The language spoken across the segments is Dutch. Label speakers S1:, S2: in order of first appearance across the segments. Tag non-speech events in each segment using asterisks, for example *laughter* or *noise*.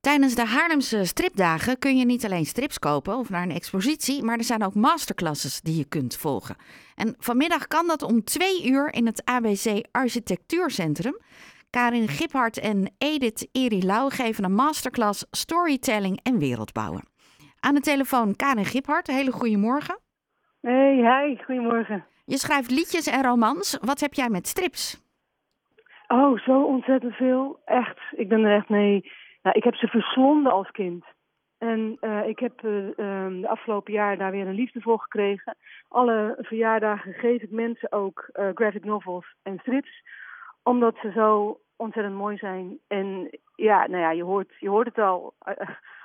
S1: Tijdens de Haarlemse stripdagen kun je niet alleen strips kopen of naar een expositie, maar er zijn ook masterclasses die je kunt volgen. En vanmiddag kan dat om twee uur in het ABC Architectuurcentrum. Karin Giphart en Edith Eri Lau geven een masterclass storytelling en wereldbouwen. Aan de telefoon Karin Giphart, hele goede morgen.
S2: Hey, hi, goedemorgen.
S1: Je schrijft liedjes en romans. Wat heb jij met strips?
S2: Oh, zo ontzettend veel. Echt, ik ben er echt mee. Nou, ik heb ze verslonden als kind. En uh, ik heb uh, um, de afgelopen jaar daar weer een liefde voor gekregen. Alle verjaardagen geef ik mensen ook uh, graphic novels en strips. Omdat ze zo ontzettend mooi zijn. En ja, nou ja, je hoort, je hoort het al.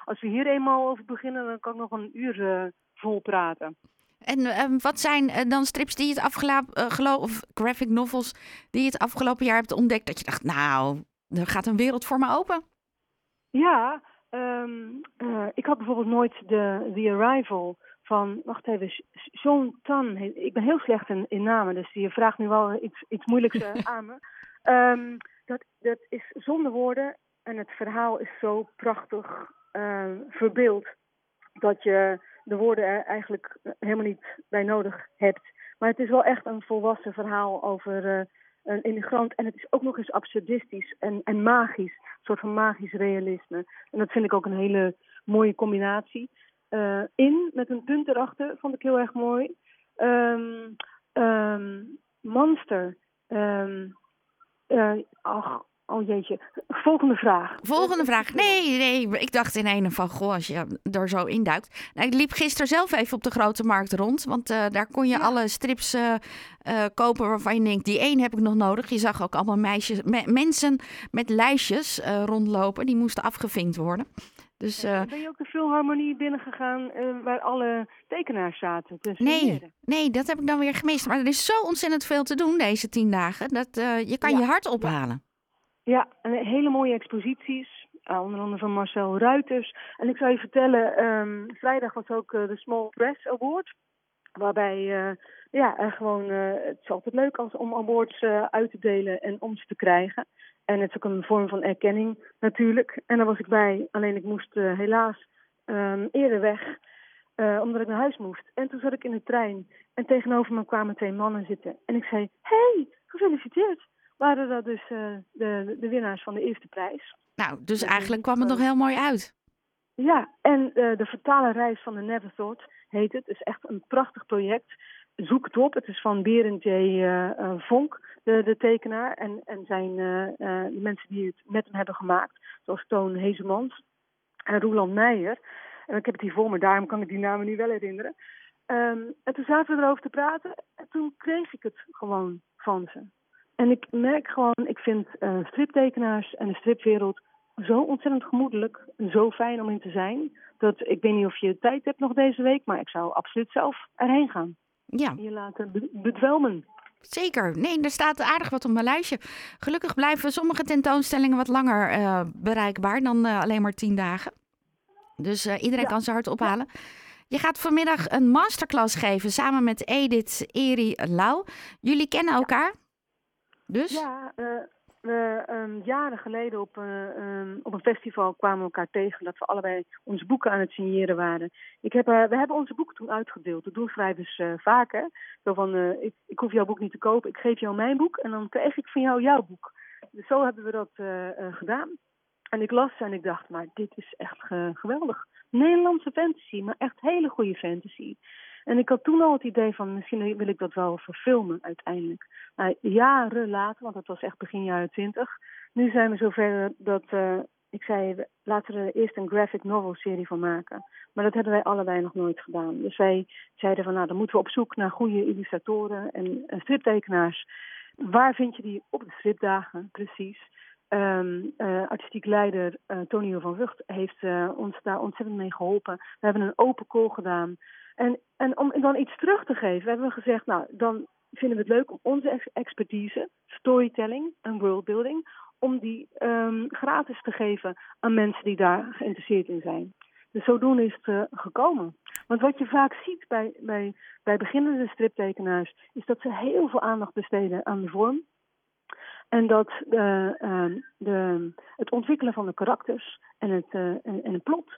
S2: Als we hier eenmaal over beginnen, dan kan ik nog een uur vol praten.
S1: En wat zijn dan strips die je het afgelopen, of graphic novels die je het afgelopen jaar hebt ontdekt dat je dacht, nou, er gaat een wereld voor me open?
S2: Ja, um, uh, ik had bijvoorbeeld nooit de The Arrival van, wacht even, Sean Tan. Ik ben heel slecht in, in namen, dus je vraagt nu wel iets, iets moeilijks uh, *laughs* aan me. Um, dat, dat is zonder woorden en het verhaal is zo prachtig uh, verbeeld dat je de woorden er eigenlijk helemaal niet bij nodig hebt. Maar het is wel echt een volwassen verhaal over een immigrant. En het is ook nog eens absurdistisch en, en magisch. Een soort van magisch realisme. En dat vind ik ook een hele mooie combinatie. Uh, in, met een punt erachter, vond ik heel erg mooi. Um, Monster. Um, uh, ach, Oh jeetje. Volgende vraag.
S1: Volgende vraag. Nee, nee. Ik dacht in een van, goh, als je er zo induikt. Nou, ik liep gisteren zelf even op de grote markt rond. Want uh, daar kon je ja. alle strips uh, uh, kopen waarvan je denkt, die één heb ik nog nodig. Je zag ook allemaal meisjes, me mensen met lijstjes rondlopen. Die moesten afgevinkt worden. Dus,
S2: ben je ook de Philharmonie binnengegaan waar alle tekenaars zaten?
S1: nee, nee, dat heb ik dan weer gemist. Maar er is zo ontzettend veel te doen deze tien dagen. Dat je kan ja. je hart ophalen.
S2: Ja, en hele mooie exposities. Uh, onder andere van Marcel Ruiters. En ik zou je vertellen, um, vrijdag was ook uh, de Small Press Award. Waarbij, uh, ja, gewoon, het is altijd leuk als, om awards uit te delen en om ze te krijgen. En het is ook een vorm van erkenning natuurlijk. En daar was ik bij, alleen ik moest helaas um, eerder weg. omdat ik naar huis moest. En toen zat ik in de trein. En tegenover me kwamen twee mannen zitten. En ik zei, hey, gefeliciteerd waren dat dus uh, de, de winnaars van de eerste prijs.
S1: Nou, dus eigenlijk kwam het nog heel mooi uit.
S2: Ja, en uh, de vertale reis van de Never Thought heet het. Het is echt een prachtig project. Zoek het op. Het is van Berend J. Uh, Vonk, de, de tekenaar. En, en zijn de mensen die het met hem hebben gemaakt. Zoals Toon Hezemans en Roland Meijer. En ik heb het hier voor me, daarom kan ik die namen nu wel herinneren. Um, en toen zaten we erover te praten. En toen kreeg ik het gewoon van ze. En ik merk gewoon, ik vind uh, striptekenaars en de stripwereld zo ontzettend gemoedelijk, zo fijn om in te zijn. Dat ik weet niet of je tijd hebt nog deze week, maar ik zou absoluut zelf erheen gaan.
S1: Ja.
S2: Je laten bedwelmen.
S1: Zeker. Nee, er staat aardig wat op mijn lijstje. Gelukkig blijven sommige tentoonstellingen wat langer uh, bereikbaar dan uh, alleen maar tien dagen. Dus uh, iedereen ja. kan zijn hart ophalen. Ja. Je gaat vanmiddag een masterclass geven samen met Edith Eri Lau. Jullie kennen elkaar? Dus?
S2: Ja, uh, we, um, jaren geleden op, uh, op een festival kwamen we elkaar tegen dat we allebei onze boeken aan het signeren waren. Ik heb, uh, we hebben onze boeken toen uitgedeeld. Dat doen schrijvers vaker. Zo van, ik, ik hoef jouw boek niet te kopen, ik geef jou mijn boek en dan krijg ik van jou jouw boek. Dus zo hebben we dat gedaan. En ik las en ik dacht, maar dit is echt geweldig. Nederlandse fantasy, maar echt hele goede fantasy. En ik had toen al het idee van misschien wil ik dat wel verfilmen uiteindelijk. Maar jaren later, want dat was echt begin jaren twintig. Nu zijn we zover dat uh, ik zei, laten we er eerst een graphic novel serie van maken. Maar dat hebben wij allebei nog nooit gedaan. Dus wij zeiden van nou, dan moeten we op zoek naar goede illustratoren en, en striptekenaars. Waar vind je die op de stripdagen, precies? Um, uh, artistiek leider uh, Tonio van Vught heeft ons daar ontzettend mee geholpen. We hebben een open call gedaan. En, en om dan iets terug te geven, hebben we gezegd, nou, dan vinden we het leuk om onze expertise, storytelling en worldbuilding, om die um, gratis te geven aan mensen die daar geïnteresseerd in zijn. Dus zodoende is het uh, gekomen. Want wat je vaak ziet bij, bij, bij beginnende striptekenaars, is dat ze heel veel aandacht besteden aan de vorm. En dat de, uh, de, het ontwikkelen van de karakters en het, en, en het plot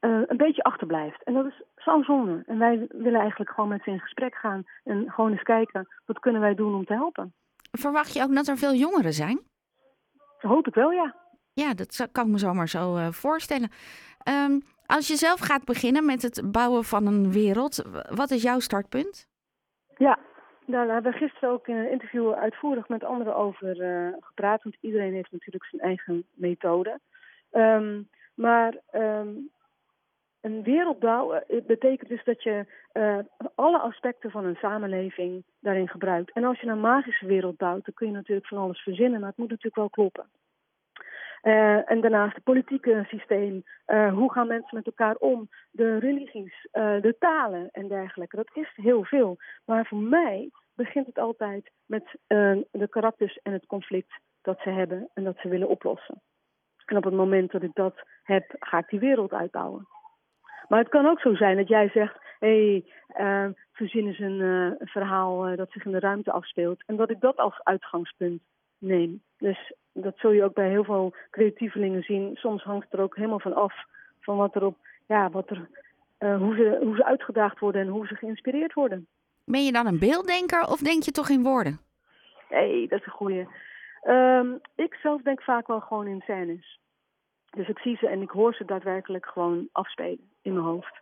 S2: een beetje achterblijft. En dat is zo'n zonde. En wij willen eigenlijk gewoon met ze in gesprek gaan en gewoon eens kijken wat kunnen wij doen om te helpen.
S1: Verwacht je ook dat er veel jongeren zijn?
S2: Hoop ik wel, ja.
S1: Ja, dat kan ik me zomaar zo uh, voorstellen. Um, als je zelf gaat beginnen met het bouwen van een wereld, wat is jouw startpunt?
S2: Ja, daar hebben we gisteren ook in een interview uitvoerig met anderen over uh, gepraat. Want iedereen heeft natuurlijk zijn eigen methode. Um, maar um, een wereld bouwen betekent dus dat je uh, alle aspecten van een samenleving daarin gebruikt. En als je een magische wereld bouwt, dan kun je natuurlijk van alles verzinnen, maar het moet natuurlijk wel kloppen. Uh, en daarnaast het politieke systeem. Hoe gaan mensen met elkaar om? De religies, de talen en dergelijke. Dat is heel veel. Maar voor mij begint het altijd met de karakters en het conflict dat ze hebben en dat ze willen oplossen. En op het moment dat ik dat heb, ga ik die wereld uitbouwen. Maar het kan ook zo zijn dat jij zegt: hé, hey, uh, verzin eens een, uh, een verhaal uh, dat zich in de ruimte afspeelt. En dat ik dat als uitgangspunt neem. Dus dat zul je ook bij heel veel creatievelingen zien. Soms hangt er ook helemaal van af van wat er op, ja, wat er, hoe, ze, hoe ze uitgedaagd worden en hoe ze geïnspireerd worden.
S1: Ben je dan een beelddenker of denk je toch in woorden?
S2: Hé, hey, dat is een goeie. Um, ik zelf denk vaak wel gewoon in scènes. Dus ik zie ze en ik hoor ze daadwerkelijk gewoon afspelen in mijn hoofd.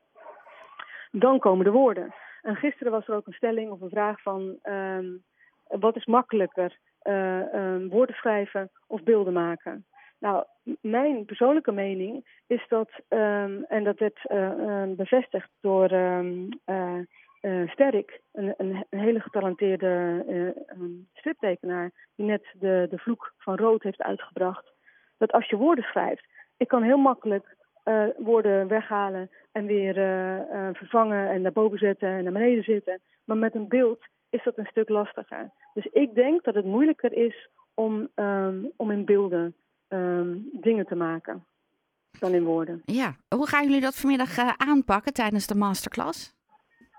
S2: Dan komen de woorden. En gisteren was er ook een stelling of een vraag van... Um, wat is makkelijker, uh, woorden schrijven of beelden maken? Nou, mijn persoonlijke mening is dat, um, en dat werd uh, bevestigd door uh, Sterk, een, een, hele getalenteerde striptekenaar, die net de, de Vloek van Rood heeft uitgebracht, dat als je woorden schrijft, ik kan heel makkelijk uh, woorden weghalen en weer uh, uh, vervangen en daarboven zetten en naar beneden zitten. Maar met een beeld is dat een stuk lastiger. Dus ik denk dat het moeilijker is om, um, om in beelden um, dingen te maken dan in woorden.
S1: Ja, hoe gaan jullie dat vanmiddag aanpakken tijdens de masterclass?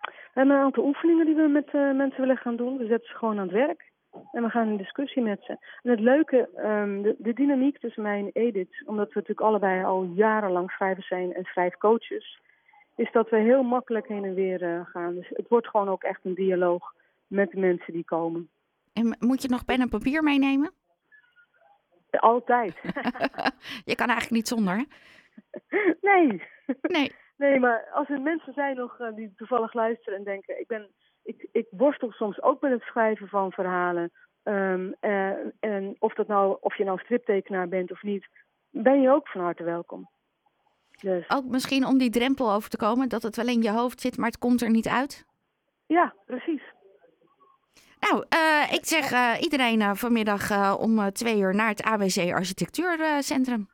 S2: We hebben een aantal oefeningen die we met mensen willen gaan doen. We zetten ze gewoon aan het werk. En we gaan in discussie met ze. En het leuke, um, de, de, dynamiek tussen mij en Edith, omdat we natuurlijk allebei al jarenlang schrijvers zijn en schrijfcoaches, is dat we heel makkelijk heen en weer uh, gaan. Dus het wordt gewoon ook echt een dialoog met de mensen die komen.
S1: En moet je nog pen en papier meenemen?
S2: Altijd. *laughs*
S1: je kan eigenlijk niet zonder, hè?
S2: Nee.
S1: Nee.
S2: Nee, maar als er mensen zijn nog uh, die toevallig luisteren en denken, ik ben ik, ik worstel soms ook met het schrijven van verhalen. Um, uh, en of, dat nou, of je nou striptekenaar bent of niet, ben je ook van harte welkom.
S1: Dus. Ook misschien om die drempel over te komen, dat het wel in je hoofd zit, maar het komt er niet uit?
S2: Ja, precies.
S1: Nou, uh, ik zeg uh, iedereen vanmiddag om twee uur naar het ABC Architectuurcentrum.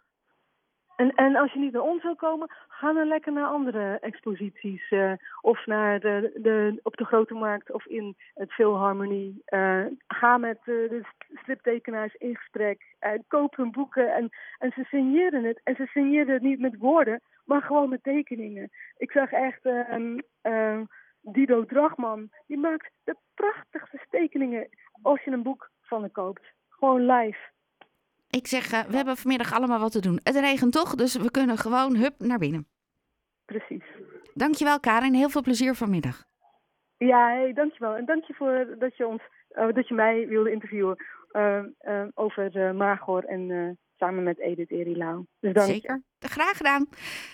S2: En, en als je niet naar ons wil komen, ga dan lekker naar andere exposities. Uh, of naar de, de, op de Grote Markt of in het Philharmonie. Uh, ga met uh, de striptekenaars in gesprek. koop hun boeken en, en ze signeren het. En ze signeren het niet met woorden, maar gewoon met tekeningen. Ik zag echt ehm, Dido Drachman. Die maakt de prachtigste tekeningen als je een boek van hem koopt. Gewoon live.
S1: Ik zeg, we hebben vanmiddag allemaal wat te doen. Het regent toch, dus we kunnen gewoon hup naar binnen.
S2: Precies.
S1: Dankjewel Karin, heel veel plezier vanmiddag.
S2: Ja, hey, dankjewel. En dank je voor dat je, ons, uh, dat je mij wilde interviewen uh, over Margor en samen met Edith Erilau. Dus dank
S1: Zeker, graag gedaan.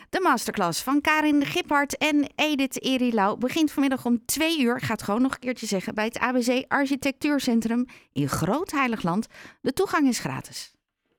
S1: De masterclass van Karin Giphart en Edith Erilau begint vanmiddag om twee uur. Gaat gewoon nog een keertje zeggen bij het ABC Architectuurcentrum in Groot Heiligland. De toegang is gratis.